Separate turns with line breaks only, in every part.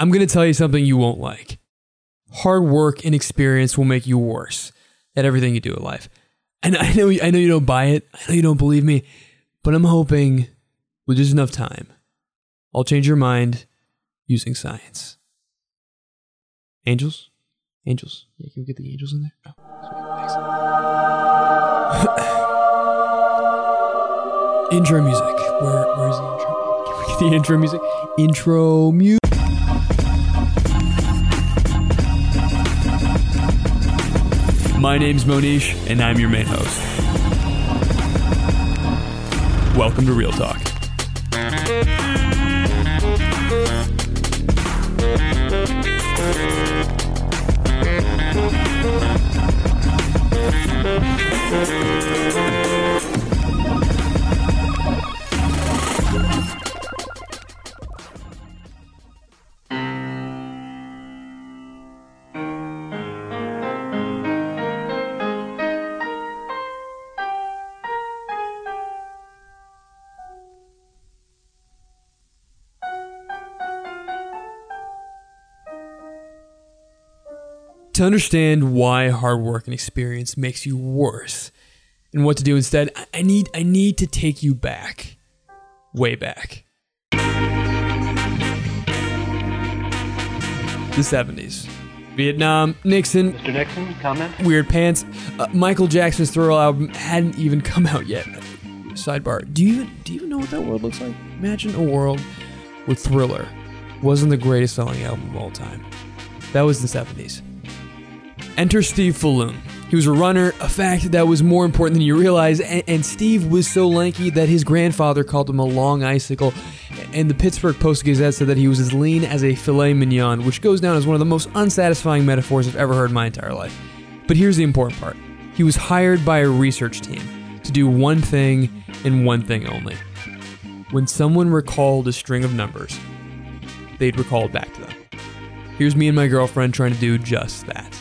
I'm going to tell you something you won't like. Hard work and experience will make you worse at everything you do in life. And I know, I know you don't buy it. I know you don't believe me, but I'm hoping with just enough time, I'll change your mind using science. Angels? Angels. Yeah, can we get the angels in there? Oh, sweet, thanks. intro music. Where, where's the intro? Can we get the intro music? Intro music. My name's Mohnish, and I'm your main host. Welcome to Real Talk. To understand why hard work and experience makes you worse and what to do instead, I need I need to take you back. Way back. The 70s. Vietnam, Nixon.
Mr. Nixon, comment?
Weird Pants. Uh, Michael Jackson's Thriller album hadn't even come out yet. Sidebar. Do you even do you even know what that world looks like? Imagine a world where Thriller wasn't the greatest selling album of all time. That was the 70s. Enter Steve Faloon. He was a runner, a fact that was more important than you realize, and, and, Steve was so lanky that his grandfather called him a long icicle, and the Pittsburgh Post Gazette said that he was as lean as a filet mignon, which goes down as one of the most unsatisfying metaphors I've ever heard in my entire life. But here's the important part he was hired by a research team to do one thing and one thing only. When someone recalled a string of numbers, they'd recall it back to them. Here's me and my girlfriend trying to do just that.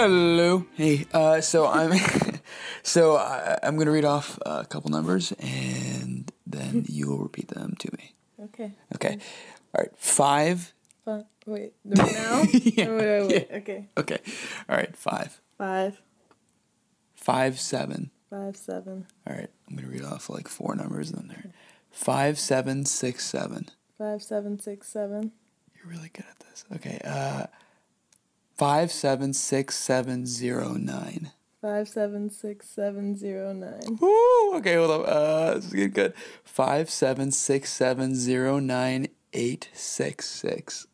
Hello. Hey. Uh, so I'm so I, I'm gonna read off a couple numbers and then you will repeat them to me.
Okay.
Okay. All right. Five.
Five. Wait. Now.
yeah,
wait, wait, wait.
yeah.
Okay.
Okay. All right. Five.
Five.
Five seven.
Five seven.
All right. I'm gonna read off like four numbers in there. Five seven six seven.
Five seven six seven.
You're really good at this. Okay. Uh. Five seven six seven zero nine.
Five seven six seven zero nine.
Ooh, okay, hold up. Uh, this is getting good. Five seven six seven zero nine eight six six.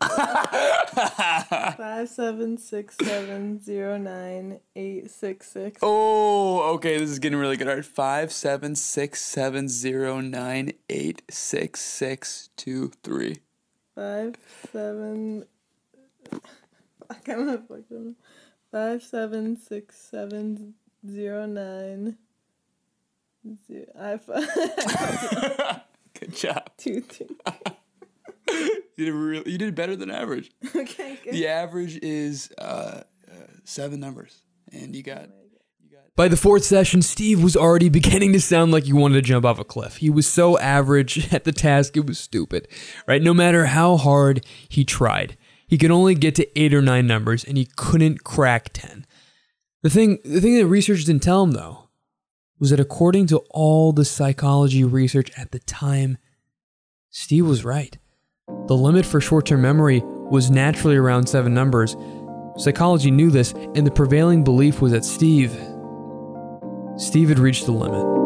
Five seven six seven zero nine eight six six.
Oh, okay, this is getting really good. All right, five seven six seven zero nine eight six six two three.
Five seven. I kind of fucked up. Five seven six seven zero nine. Zero, I
Good job.
two two.
You did really, you did better than average.
Okay, good.
The average is uh, uh, seven numbers, and you got
By the fourth session, Steve was already beginning to sound like he wanted to jump off a cliff. He was so average at the task, it was stupid, right? No matter how hard he tried, he could only get to eight or nine numbers, and he couldn't crack ten. The thing, the thing that researchers didn't tell him though, was that according to all the psychology research at the time, Steve was right. The limit for short-term memory was naturally around seven numbers. Psychology knew this, and the prevailing belief was that Steve, Steve had reached the limit.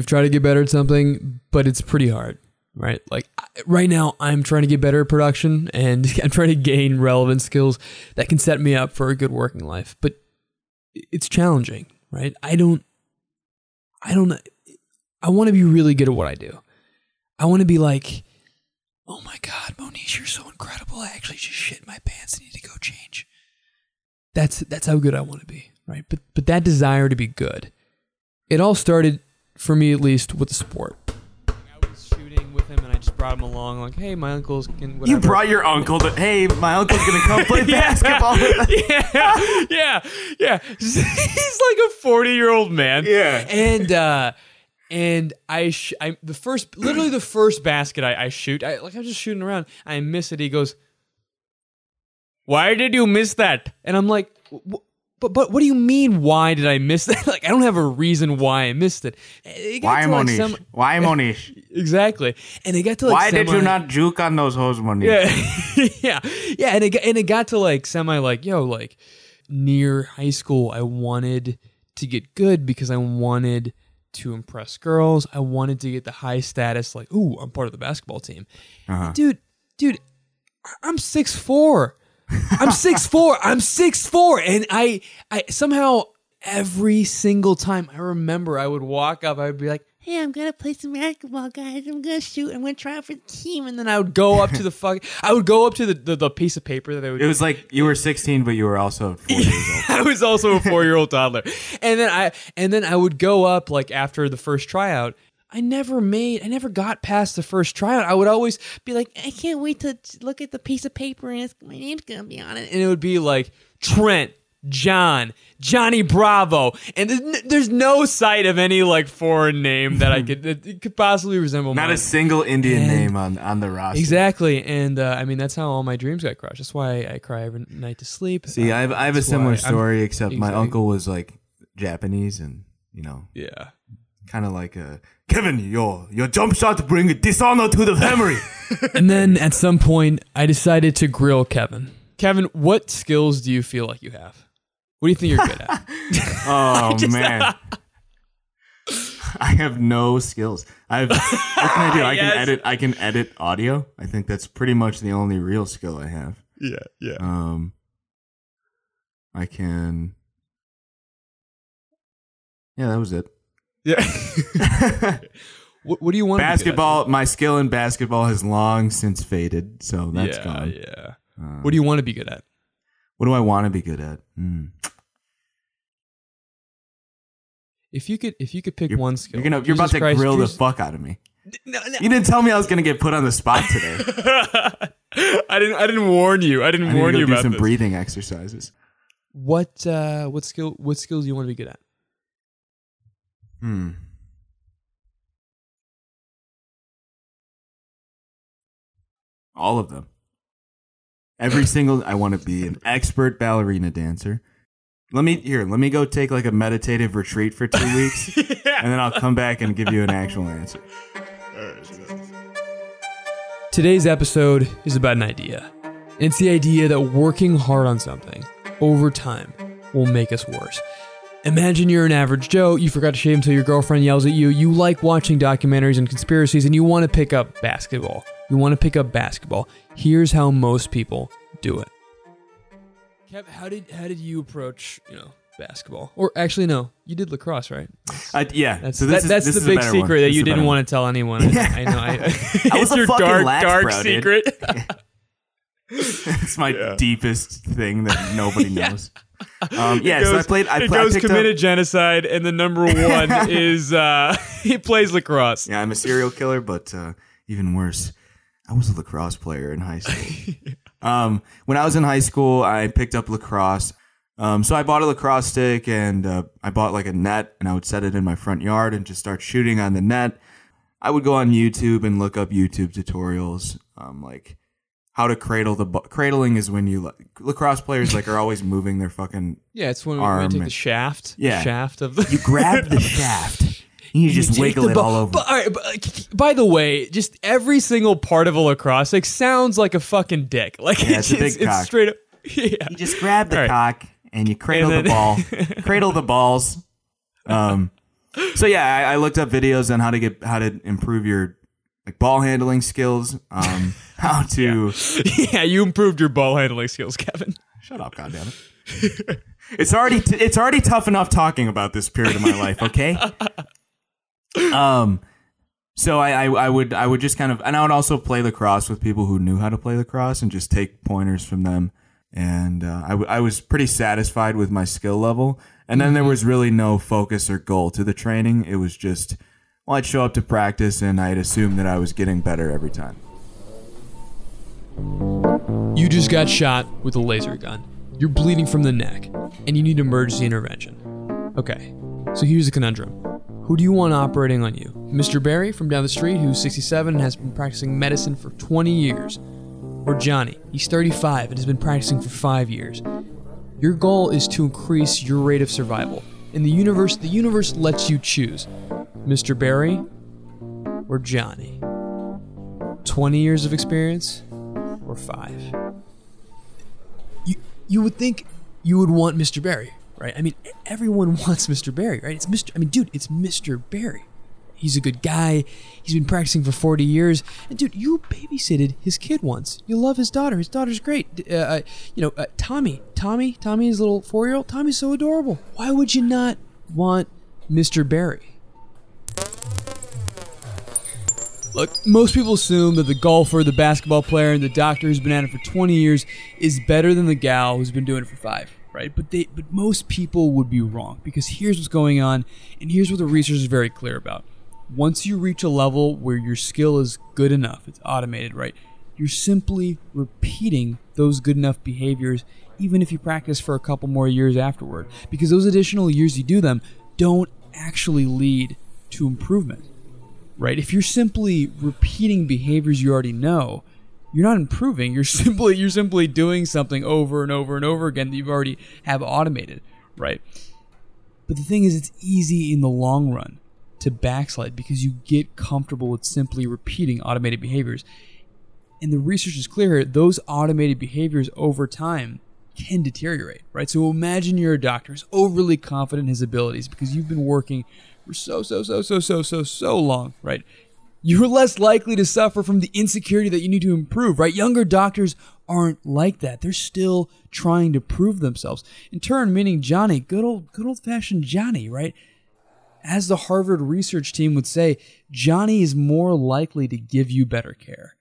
You've tried to get better at something, but it's pretty hard, right? Like right now, I'm trying to get better at production and I'm trying to gain relevant skills that can set me up for a good working life. But it's challenging, right? I don't, I don't, I want to be really good at what I do. I want to be like, oh my God, Mohnish, you're so incredible. I actually just shit my pants and need to go change. That's that's how good I want to be, right? But but that desire to be good, it all started for me at least with the sport. I was shooting with him and I just brought him along. Like, hey, my uncle's can.
You brought your uncle to. Hey, my uncle's gonna come play basketball.
yeah, yeah, yeah. He's like a forty-year-old man.
Yeah.
and uh, and I, sh- I the first, literally the first basket I, I shoot, I like I'm just shooting around. I miss it. He goes, "Why did you miss that?" And I'm like, "Wh- "But but what do you mean? Why did I miss that? like I don't have a reason why I missed it." It
Why,
like, Mohnish?
Why, Mohnish?
exactly, and it got to like
Why did you not juke on those hoes, Mohnish?
yeah, yeah, yeah, and it got- and it got to like semi like yo like near high school. I wanted to get good because I wanted to impress girls. I wanted to get the high status like ooh I'm part of the basketball team,
Uh-huh.
dude, dude. I'm six four. I'm six four. I'm six four, and I I somehow every single time I remember I would walk up, I would be like. Hey, I'm gonna play some basketball, guys. I'm gonna shoot. I'm gonna try out for the team, and then I would go up to the fuck. I would go up to the, the, the piece of paper that I would.
It was like you were 16, but you were also four years old.
I was also a four year old toddler, and then I and then I would go up like after the first tryout. I never made. I never got past the first tryout. I would always be like, I can't wait to look at the piece of paper and it's, my name's gonna be on it, and it would be like Trent. John, Johnny Bravo, and there's no sight of any like foreign name that I could that could possibly resemble.
Not
mine.
a single Indian
And-
name on, on the roster.
Exactly, and uh, I mean that's how all my dreams got crushed. That's why I cry every night to sleep.
See, I have, I have a similar
why I'm-
story, except my uncle was like Japanese and, you know,
yeah.
Kind of like a Kevin, your your jump shot bring dishonor to the family.
and then at some point, I decided to grill Kevin. Kevin, what skills do you feel like you have? What do you think you're good at?
oh man. I have no skills. I've what can I do? I
Yes.
can edit I can edit audio. I think that's pretty much the only real skill I have.
yeah, yeah.
Um I can Yeah, that was it.
Yeah. what, what do you want? to be good at?
basketball, my skill in basketball has long since faded, so that's
yeah,
gone.
yeah.
Um,
What do you want to be good at?
What do I want to be good at? Hmm.
If you could, if you could pick
You're,
one skill,
you're gonna you're about to
Christ,
grill the fuck out of me.
No, no.
You didn't tell me I was gonna get put on the spot today.
I didn't. I didn't warn you. I didn't
I
warn you
do
about
some
this.
breathing exercises.
What uh what skill what skills do you want to be good at?
Hmm. All of them. Every single. I want to be an expert ballerina dancer. Let me here. Let me go take like a meditative retreat for two weeks, and then I'll come back and give you an actual answer.
Today's episode is about an idea. It's the idea that working hard on something over time will make us worse. Imagine you're an average Joe, you forgot to shave until your girlfriend yells at you, you like watching documentaries and conspiracies, and you want to pick up basketball. You want to pick up basketball. Here's how most people do it. Kev, how did how did you approach, you know, basketball? Or actually no, you did lacrosse, right?
Uh, yeah.
That's
so this
that-
is,
that's
this
the
is
big secret
one.
that
This
you didn't want to tell anyone. I, I know. I,
I
it's your dark, dark
bro,
secret.
it's my deepest thing that nobody knows. Um, yeah.
It
so I
goes-
played. I, pla- I
goes
picked up-
committed genocide, and the number one is uh, he plays lacrosse.
Yeah, I'm a serial killer, but uh, even worse, I was a lacrosse player in high school. um, when I was in high school, I picked up lacrosse. Um, so I bought a lacrosse stick and uh, I bought like a net, and I would set it in my front yard and just start shooting on the net. I would go on YouTube and look up YouTube tutorials, um, like how to cradle the ball. Cradling is when you like, lacrosse players like are always moving their fucking.
Yeah, it's when we
Arm
take the
and-
shaft.
Yeah.
shaft of the.
You grab the shaft, and you just
take
wiggle
the
it
ball-
all over.
But, all right, but, by the way, just every single part of a lacrosse like sounds like a fucking dick. Like
Yeah, it's a big cock.
straight up. Yeah.
You just grab the
All right.
cock and you cradle
And
the ball, cradle the balls. Um, so yeah, I, I looked up videos on how to get how to improve your like ball handling skills. Um, how to
yeah, you improved your ball handling skills, Kevin.
shut up, goddammit. it's already t- it's already tough enough talking about this period of my life. Okay. Um. So I, I, I would I would just kind of and I would also play lacrosse with people who knew how to play lacrosse and just take pointers from them and uh, I, w- I was pretty satisfied with my skill level and then there was really no focus or goal to the training it was just well, I'd show up to practice and I'd assume that I was getting better every time.
You just got shot with a laser gun. You're bleeding from the neck, and you need emergency intervention. Okay, so here's a conundrum. Who do you want operating on you? Mr. Barry from down the street, who's 67 and has been practicing medicine for 20 years? Or Johnny, he's 35 and has been practicing for 5 years? Your goal is to increase your rate of survival. In the universe, the universe lets you choose Mr. Barry or Johnny. 20 years of experience or 5? You you would think you would want Mr. Barry, right? I mean, everyone wants Mr. Barry, right? It's Mr. I mean, dude, it's Mr. Barry. He's a good guy. He's been practicing for 40 years. And dude, you babysitted his kid once. You love his daughter. His daughter's great. Uh, uh, you know, uh, Tommy, Tommy, Tommy, his little four-year-old. Tommy's so adorable. Why would you not want Mr. Barry? Look, most people assume that the golfer, the basketball player, and the doctor who's been at it for 20 years is better than the gal who's been doing it for five, right? But they, but most people would be wrong because here's what's going on, and here's what the research is very clear about. Once you reach a level where your skill is good enough, it's automated, right? You're simply repeating those good enough behaviors, even if you practice for a couple more years afterward, because those additional years you do them don't actually lead to improvement right? If you're simply repeating behaviors you already know, you're not improving. You're simply you're simply doing something over and over and over again that you've already have automated, right? But the thing is, it's easy in the long run to backslide because you get comfortable with simply repeating automated behaviors. And the research is clear those automated behaviors over time can deteriorate, right? So imagine you're a doctor who's overly confident in his abilities because you've been working for so, so, so, so, so, so, so long, right? You're less likely to suffer from the insecurity that you need to improve, right? Younger doctors aren't like that. They're still trying to prove themselves. In turn, meaning Johnny, good old, good old fashioned Johnny, right? As the Harvard research team would say, Johnny is more likely to give you better care.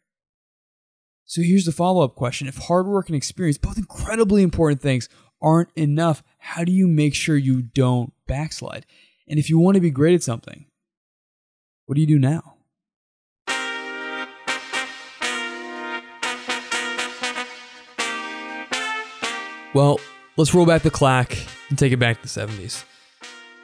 So here's the follow up question. If hard work and experience, both incredibly important things, aren't enough, how do you make sure you don't backslide? And if you want to be great at something, what do you do now? Well, let's roll back the clock and take it back to the 70s.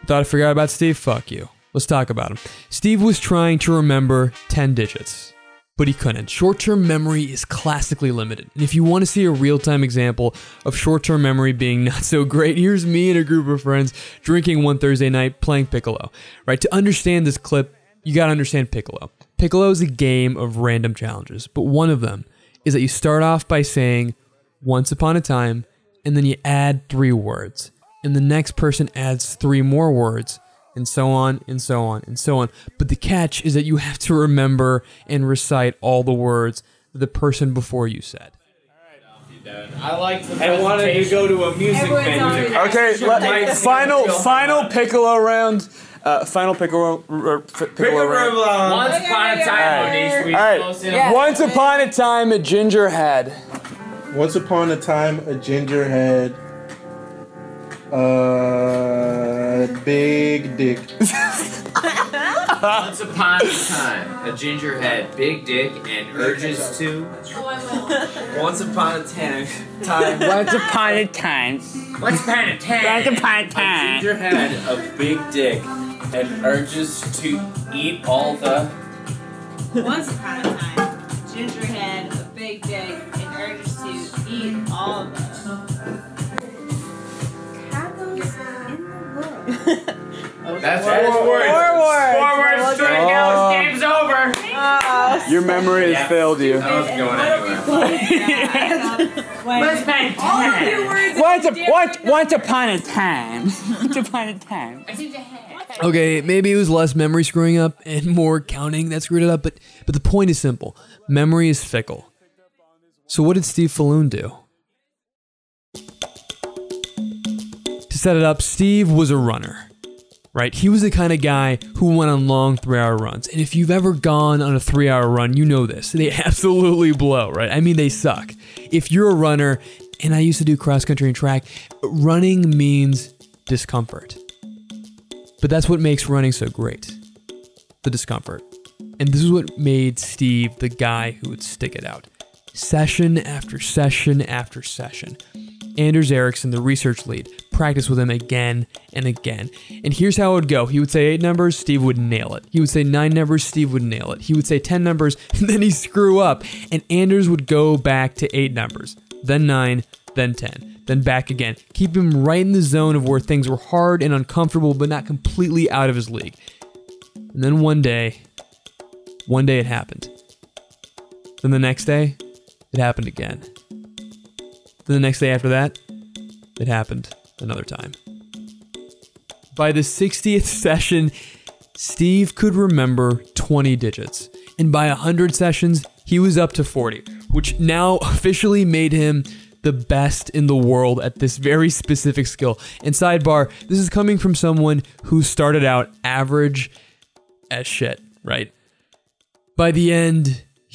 Thought I forgot about Steve? Fuck you. Let's talk about him. Steve was trying to remember 10 digits, but he couldn't. Short term memory is classically limited. And if you want to see a real time example of short term memory being not so great, here's me and a group of friends drinking one Thursday night playing Piccolo. Right? To understand this clip, you got to understand Piccolo. Piccolo is a game of random challenges, but one of them is that you start off by saying, once upon a time, and then you add three words. And the next person adds three more words, and so on and so on and so on. But the catch is that you have to remember and recite all the words that the person before you said.
I like the
I wanted to go to a music
Everyone's
venue. Okay,
let-
let, final final piccolo round. Uh, final piccolo, r- p- piccolo round.
Once upon a time, Mohnish, we
All right.
Yeah.
Once upon a time, a ginger had.
Once upon a time, a ginger had a big dick.
Once upon a time, a ginger had big dick and urges to.
Once upon a time, time. Once upon a time,
Once upon a time,
Once upon a
a
time.
ginger had a big dick and urges to eat all the.
Once upon a time, Ginger had a big dick and urges to eat all of
That's four words.
Four words.
Four words straight
Oh.
now. Game's over.
Ah,
your memory has
Yeah.
failed you.
I was going anywhere.
Once
upon a
All of words
Once,
are
once, once upon a time. Once upon a time.
Okay, maybe it was less memory screwing up and more counting that screwed it up, but but the point is simple. Memory is fickle. So what did Steve Faloon do? Set it up, Steve was a runner. Right? He was the kind of guy who went on long 3-hour runs. And if you've ever gone on a 3-hour run, you know this. They absolutely blow, right? I mean, they suck. If you're a runner, and I used to do cross country and track, running means discomfort. But that's what makes running so great. the discomfort. And this is what made Steve the guy who would stick it out. Session after session after session. Anders Ericsson, the research lead, practiced with him again and again. And here's how it would go. He would say eight numbers, Steve would nail it. He would say nine numbers, Steve would nail it. He would say 10 numbers, and then he'd screw up. And Anders would go back to eight numbers, then nine, then 10, then back again. Keep him right in the zone of where things were hard and uncomfortable, but not completely out of his league. And then one day, one day it happened. Then the next day, it happened again. Then the next day after that, it happened another time. By the 60th session, Steve could remember 20 digits. And by 100 sessions, he was up to 40, which now officially made him the best in the world at this very specific skill. And sidebar, this is coming from someone who started out average as shit, right? By the end,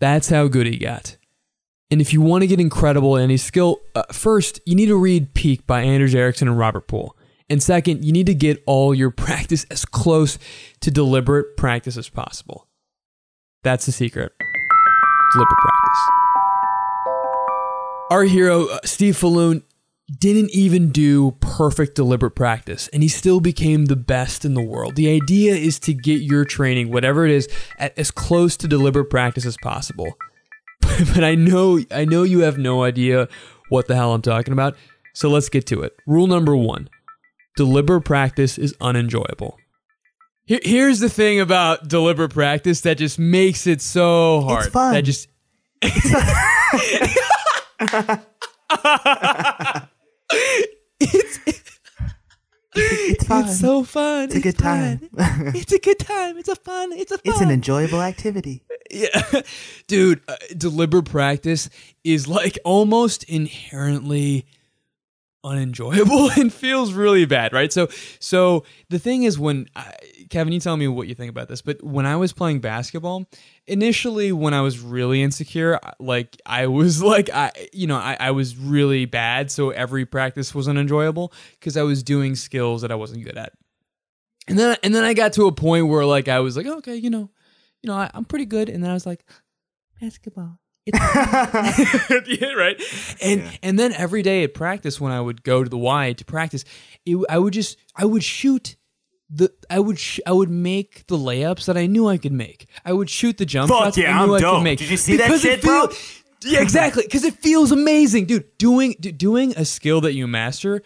That's how good he got. And if you want to get incredible at any skill, uh, first, you need to read Peak by Anders Ericsson and Robert Pool. And second, you need to get all your practice as close to deliberate practice as possible. That's the secret. Deliberate practice. Our hero, uh, Steve Faloon, didn't even do perfect deliberate practice, and he still became the best in the world. The idea is to get your training, whatever it is, at as close to deliberate practice as possible. but I know, I know you have no idea what the hell I'm talking about. So let's get to it. Rule number one: deliberate practice is unenjoyable. Here- Here's the thing about deliberate practice that just makes it so hard.
It's fun.
That just
It's fun.
It's so fun.
It's a good time.
it's a good time. It's a fun. It's a fun.
It's an enjoyable activity.
Yeah, dude, uh, deliberate practice is like almost inherently unenjoyable and feels really bad, right? So, so the thing is, when I, Kevin, you tell me what you think about this, but when I was playing basketball, initially when I was really insecure, like I was like I, you know, I, I was really bad, so every practice was unenjoyable because I was doing skills that I wasn't good at. And then, and then I got to a point where like I was like, okay, you know, you know, I, I'm pretty good. And then I was like, basketball. It's yeah, right. And and then every day at practice, when I would go to the Y to practice, it, I would just I would shoot the I would sh- I would make the layups that I knew I could make. I would shoot the jump
Fuck
shots
yeah,
I knew
I'm
I
dope.
could make.
Did you see that
Because it
shit, bro?
Yeah, exactly. Because it feels amazing, dude. Doing d- doing a skill that you master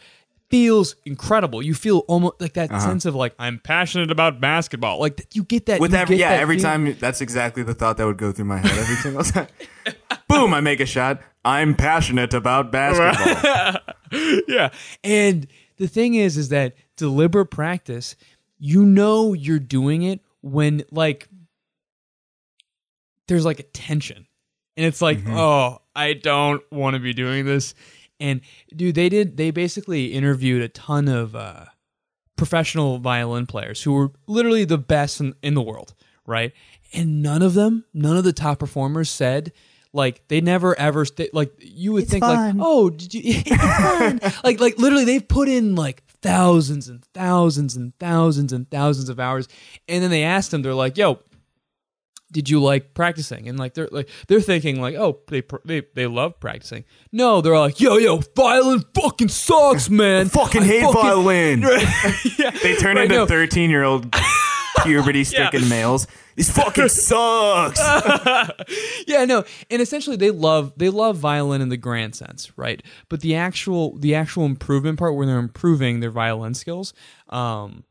feels incredible. You feel almost like that sense of like I'm passionate about basketball. Like th- you get that
Uh-huh. With every yeah,
that
every
feeling.
time that's exactly the thought that would go through my head every single time. Boom! I make a shot. I'm passionate about basketball.
yeah. And the thing is, is that deliberate practice, you know, you're doing it when like there's like a tension, and it's like, oh, I don't want to be doing this. And dude, they did. They basically interviewed a ton of uh, professional violin players who were literally the best in, in the world, right? And none of them, none of the top performers said like they never ever st- like you would think
fun.
like oh did you it's fun like like literally they've put in like thousands and thousands and thousands and thousands of hours and then they asked them they're like yo did you like practicing and like they're like they're thinking like oh they they, they love practicing no they're all like yo yo violin fucking sucks man
fucking
I
hate violin.
yeah,
They turn
right,
into
no.
13 year old puberty stricken males. This fucking sucks.
yeah, no, and essentially they love they love violin in the grand sense, right? But the actual the actual improvement part where they're improving their violin skills, um,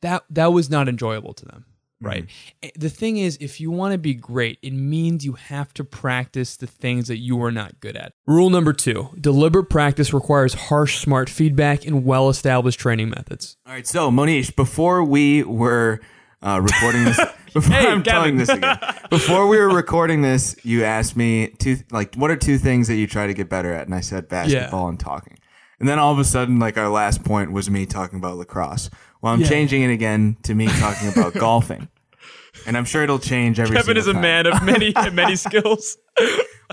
that that was not enjoyable to them, right? Eh, The thing is, if you want to be great, it means you have to practice the things that you are not good at. Rule number two: deliberate practice requires harsh, smart feedback and well-established training methods.
All right, so Mohnish, before we were uh, recording this. Before
Hey,
I'm telling this again. Before we were recording this, you asked me two like what are two things that you try to get better at, and I said basketball and talking. And then all of a sudden, like our last point was me talking about lacrosse. Well, I'm
Yeah.
changing it again to me talking about golfing, and I'm sure it'll change every.
Kevin is a
time.
man of many many skills.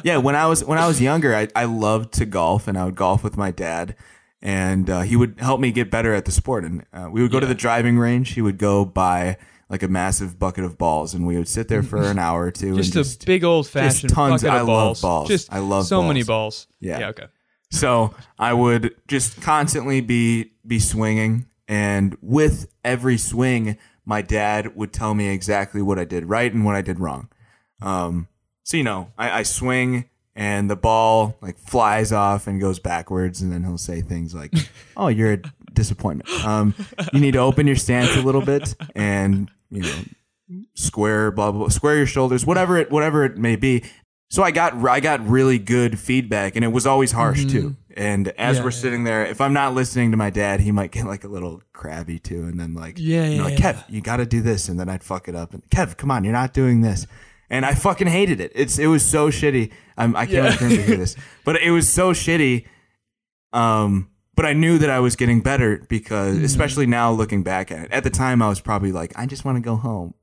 Yeah, when I was when I was younger, I, I loved to golf, and I would golf with my dad, and uh, he would help me get better at the sport. And uh, we would go to the driving range. He would go buy like a massive bucket of balls, and we would sit there for an hour or two.
Just
and
a big old fashioned
just tons.
bucket
I
of
love
balls.
balls.
Just
I love
so many
balls.
balls.
Yeah.
Yeah. Okay.
So I would just constantly be be swinging, and with every swing, my dad would tell me exactly what I did right and what I did wrong. Um, so you know, I, I swing and the ball like flies off and goes backwards, and then he'll say things like, "Oh, you're a disappointment. Um, you need to open your stance a little bit, and you know, square blah blah, blah square your shoulders, whatever it whatever it may be." So I got I got really good feedback, and it was always harsh too. And as
Yeah,
we're
yeah.
sitting there, if I'm not listening to my dad, he might get like a little crabby too, and then like
Yeah,
you know, like Kev, you got to do this, and then I'd fuck it up. And Kev, come on, you're not doing this, and I fucking hated it. It's it was so shitty. I'm, I can't
Yeah.
wait for him to hear this, but it was so shitty. Um, but I knew that I was getting better because,
Mm-hmm.
especially now looking back at it, at the time I was probably like, I just want to go home,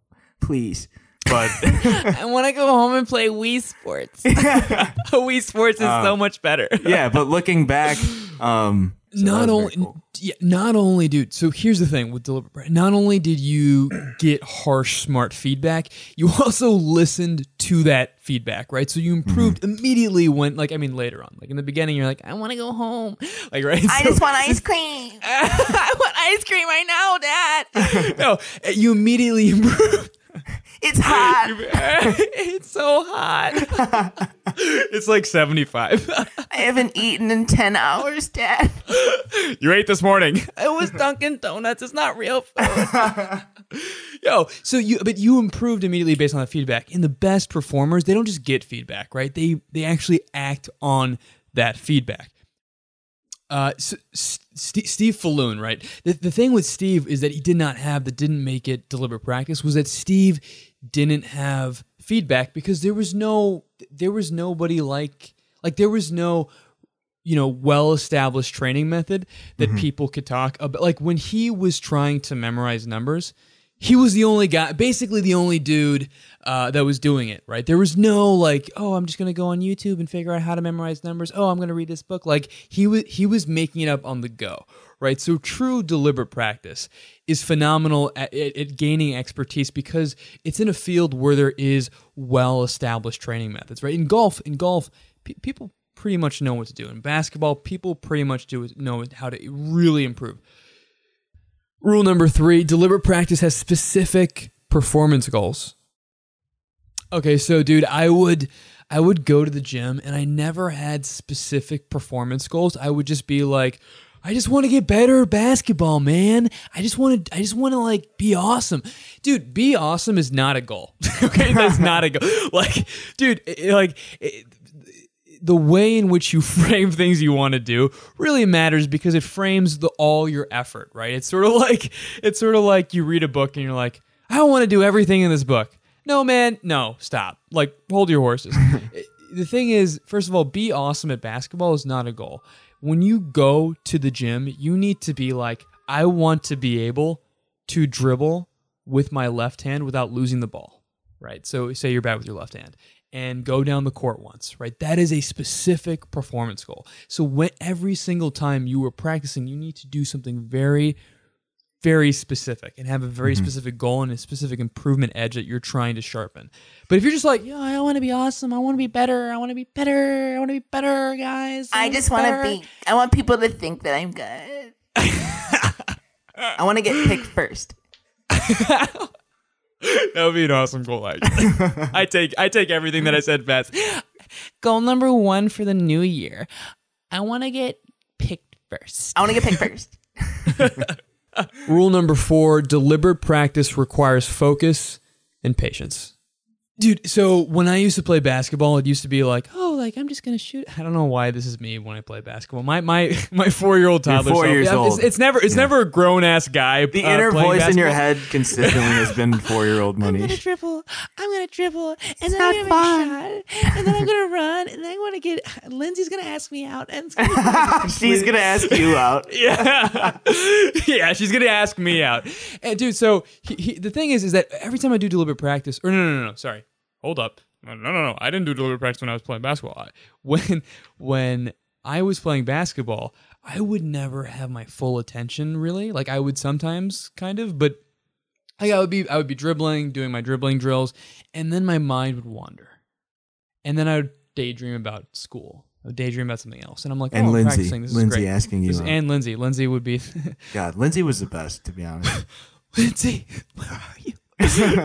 please. But
I want to go home and play Wii Sports. Wii Sports is
Um,
so much better.
yeah, but looking back, um, so
not only,
cool.
yeah, not only, dude. So here's the thing with deliberate. practice. Not only did you get harsh, smart feedback, you also listened to that feedback, right? So you improved
Mm-hmm.
immediately when, like, I mean, later on, like in the beginning, you're like, I want to go home, like, right?
I
So-
just want ice cream. I want ice cream right now, Dad.
no, you immediately improved.
It's hot.
it's so hot. it's like 75.
I haven't eaten in 10 hours, Dad.
you ate this morning.
It was Dunkin' Donuts. It's not real food.
Yo, so you but you improved immediately based on that feedback. And the best performers, they don't just get feedback, right? They they actually act on that feedback. Uh, so, S- Steve, Steve Faloon, right? The, the thing with Steve is that he did not have that didn't make it deliberate practice was that Steve didn't have feedback because there was no there was nobody like like there was no you know well established training method that mm-hmm. people could talk about like when he was trying to memorize numbers he was the only guy basically the only dude uh, that was doing it right? There was no like oh i'm just gonna go on youtube and figure out how to memorize numbers. Oh i'm gonna read this book. Like he was he was making it up on the go right? So true deliberate practice is phenomenal at, at, at gaining expertise because it's in a field where there is well established training methods right? In golf in golf pe- people pretty much know what to do. In basketball people pretty much do know how to really improve Rule number three deliberate practice has specific performance goals. Okay, so dude, I would I would go to the gym and I never had specific performance goals. I would just be like, I just want to get better at basketball, man. I just want to I just want to like be awesome. Dude, be awesome is not a goal. okay, that's not a goal. Like, dude, like it, the way in which you frame things you want to do really matters because it frames the all your effort, right? It's sort of like it's sort of like you read a book and you're like, I don't want to do everything in this book. No, man, no, stop. Like hold your horses. the thing is, first of all, be awesome at basketball is not a goal. When you go to the gym, you need to be like, I want to be able to dribble with my left hand without losing the ball, right? So say you're bad with your left hand and go down the court once, right? That is a specific performance goal. So when every single time you are practicing, you need to do something very very specific and have a very
Mm-hmm.
specific goal and a specific improvement edge that you're trying to sharpen. But if you're just like, yeah, I want to be awesome, I want to be better, I want to be better, I want to be better, guys.
I just want to be, I want people to think that I'm good. I want to get picked first.
that would be an awesome goal. Actually. I take I take everything that I said fast.
Goal number one for the new year. I want to get picked first. I want to get picked first.
Rule number four deliberate practice requires focus and patience. Dude, so when I used to play basketball, it used to be like, oh, like, I'm just gonna shoot. I don't know why this is me when I play basketball. My my my four year old
You're
toddler.
four
self-
years
yeah, It's,
old.
it's never it's
Yeah.
never a grown ass guy.
The
uh,
inner
playing
voice in your head consistently has been four year old money.
dribble. I'm gonna dribble, and then I'm gonna make a shot, and then I'm gonna run, and then I'm gonna get. Lindsay's gonna ask me out, and gonna
She's gonna ask you out.
yeah, yeah. She's gonna ask me out, and dude. So he, he, the thing is, is that every time I do deliberate practice, or no, no, no, no, sorry, hold up, no, no, no, no. I didn't do deliberate practice when I was playing basketball. I, when when I was playing basketball, I would never have my full attention really. Like I would sometimes, kind of, but like I would be, I would be dribbling, doing my dribbling drills, and then my mind would wander, and then I would daydream about school. I would daydream about something else, and I'm like,
And
oh, I'm
Lindsay.
practicing. This
Lindsay
is great.
asking you
This- and Lindsay. Lindsay would be,
God, Lindsay was the best, to be honest.
Lindsay, where are you?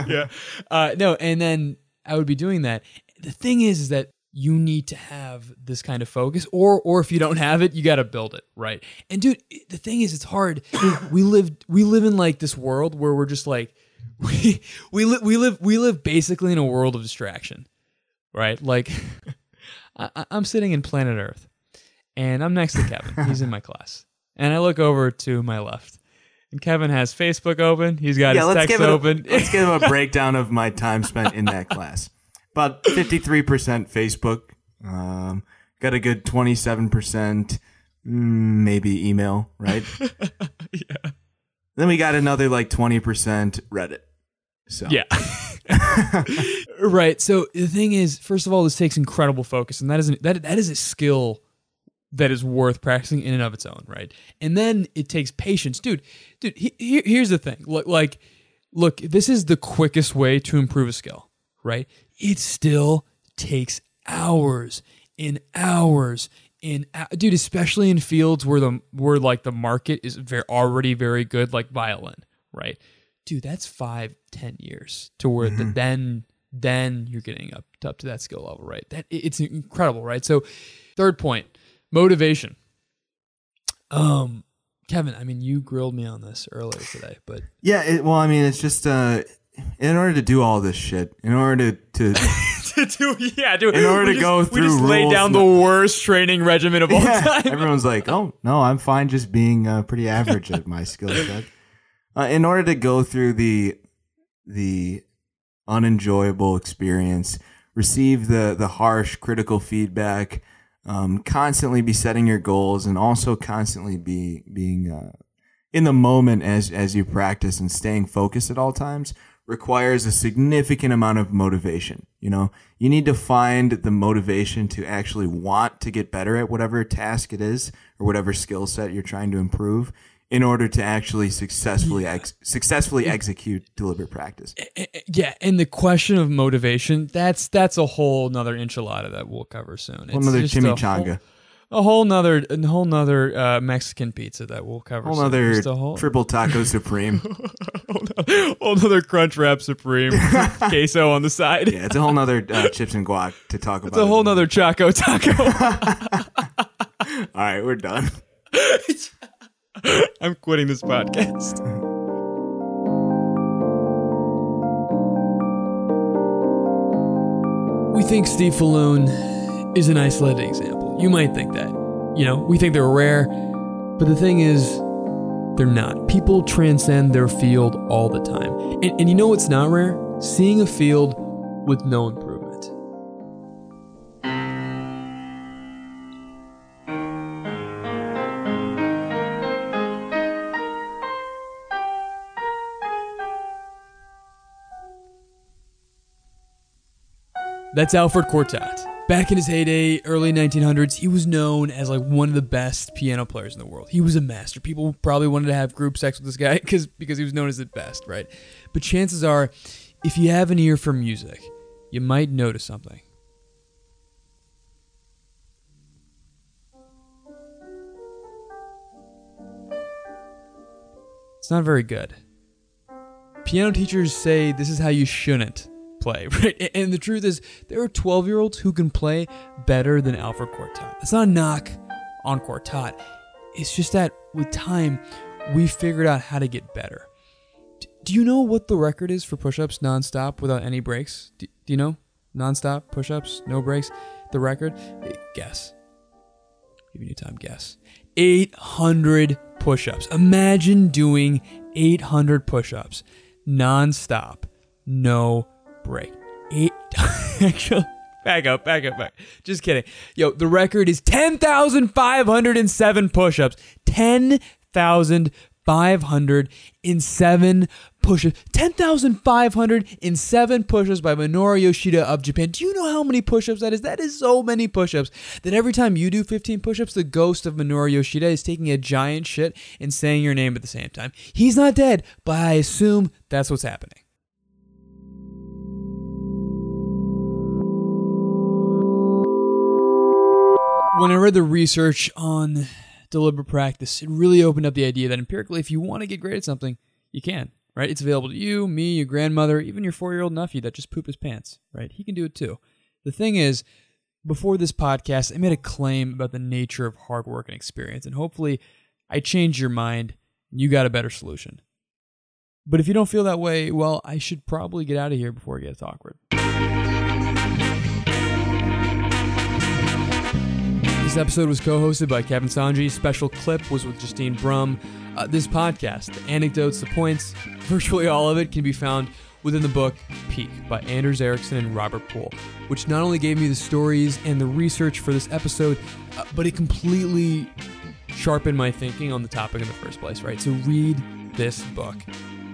yeah. Uh, no, and then I would be doing that. The thing is, is that you need to have this kind of focus, or or if you don't have it, you got to build it, right? And dude, the thing is, it's hard. we live we live in like this world where we're just like we we live we live we live basically in a world of distraction, right? Like I, I'm sitting in planet Earth, and I'm next to Kevin. He's in my class, and I look over to my left. And Kevin has Facebook open. He's got
yeah,
his
let's
text
it a,
open.
let's give him a breakdown of my time spent in that class. About 53% Facebook. Um, got a good 27% mm, maybe email, right?
yeah.
Then we got another like 20% Reddit. So
Yeah. right. So the thing is, first of all, this takes incredible focus, and that is an, that that is a skill that is worth practicing in and of its own, right? And then it takes patience, dude. Dude, he, here, here's the thing. Look, like, look, this is the quickest way to improve a skill, right? It still takes hours and hours in dude especially in fields where the where like the market is very already very good like violin right dude that's five ten years to where the, mm-hmm. then then you're getting up up to that skill level right that it's incredible right so third point motivation. Um kevin i mean you grilled me on this earlier today but
Yeah, it, well, I mean, it's just uh, in order to do all this shit, in order to, to
to do yeah dude
In order
we
to
just-
go
we
through
just laid down the worst training regimen of all
Yeah,
time.
everyone's like, oh no, I'm fine just being uh, pretty average at my skill set. Uh, in order to go through the the unenjoyable experience, receive the the harsh critical feedback, um, constantly be setting your goals, and also constantly be being uh, in the moment as as you practice and staying focused at all times requires a significant amount of motivation. You know, you need to find the motivation to actually want to get better at whatever task it is or whatever skill set you're trying to improve in order to actually successfully ex- successfully execute deliberate practice.
yeah and the question of motivation that's that's a whole nother enchilada that we'll cover soon
Whole nother
just a
chimichanga.
whole- a whole nother a whole nother uh, mexican pizza that we'll cover
Whole
soon.
other
whole,
triple taco supreme.
whole nother crunch wrap supreme queso on the side
yeah, it's a whole nother uh, chips and guac to talk about.
it's a whole nother choco taco
All right, we're done.
i'm quitting this podcast we think Steve Faloon is an isolated example. You might think that. You know, we think they're rare, but the thing is, they're not. People transcend their field all the time. And, and you know what's not rare? Seeing a field with no improvement. That's Alfred Cortot. Back in his heyday, early 1900s, he was known as like one of the best piano players in the world. He was a master. People probably wanted to have group sex with this guy because because he was known as the best, right? But chances are, if you have an ear for music, you might notice something. It's not very good. Piano teachers say this is how you shouldn't play, right? And the truth is, there are 12 year olds who can play better than Alfred Cortot. It's not a knock on Cortot. It's just that with time, we figured out how to get better. Do you know what the record is for push ups nonstop without any breaks? Do, you know? Nonstop push ups, no breaks? the record? Guess. Giving you time, guess. 800 push ups. Imagine doing 800 push ups non-stop, no break. Eight. Actually, back up, back up, back. Just kidding. Yo, the record is 10,507 push-ups. 10,507 push-ups. 10,507 push-ups by Minoru Yoshida of Japan. Do you know how many push-ups that is? That is so many push-ups that every time you do 15 push-ups, the ghost of Minoru Yoshida is taking a giant shit and saying your name at the same time. He's not dead, but I assume that's what's happening. When I read the research on deliberate practice, it really opened up the idea that empirically, if you want to get great at something, you can, right? It's available to you, me, your grandmother, even your four year old nephew that just pooped his pants, right? He can do it too. The thing is, before this podcast, I made a claim about the nature of hard work and experience, and hopefully I changed your mind and you got a better solution. But if you don't feel that way, well, I should probably get out of here before it gets awkward. This episode was co-hosted by Kevin Sanji. Special clip was with Justine Brumm. Uh, this podcast, the anecdotes, the points, virtually all of it can be found within the book Peak by Anders Ericsson and Robert Pool, which not only gave me the stories and the research for this episode, uh, but it completely sharpened my thinking on the topic in the first place, right? So read this book.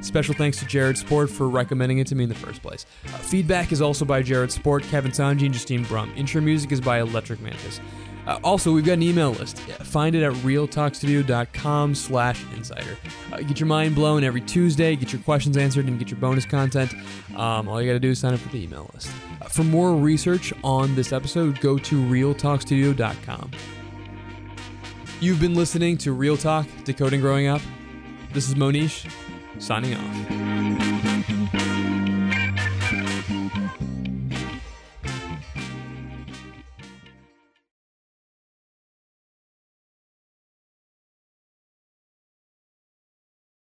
Special thanks to Jarrod Sport for recommending it to me in the first place. Uh, feedback is also by Jarrod Sport, Kevin Sanji, and Justine Brumm. Intro music is by Electric Mantis. Uh, also, we've got an email list. Find it at realtalkstudio.com slash insider. Uh, get your mind blown every Tuesday, get your questions answered, and get your bonus content. Um, all you got to do is sign up for the email list. Uh, for more research on this episode, go to realtalkstudio.com. You've been listening to Real Talk Decoding Growing Up. This is Mohnish, signing off.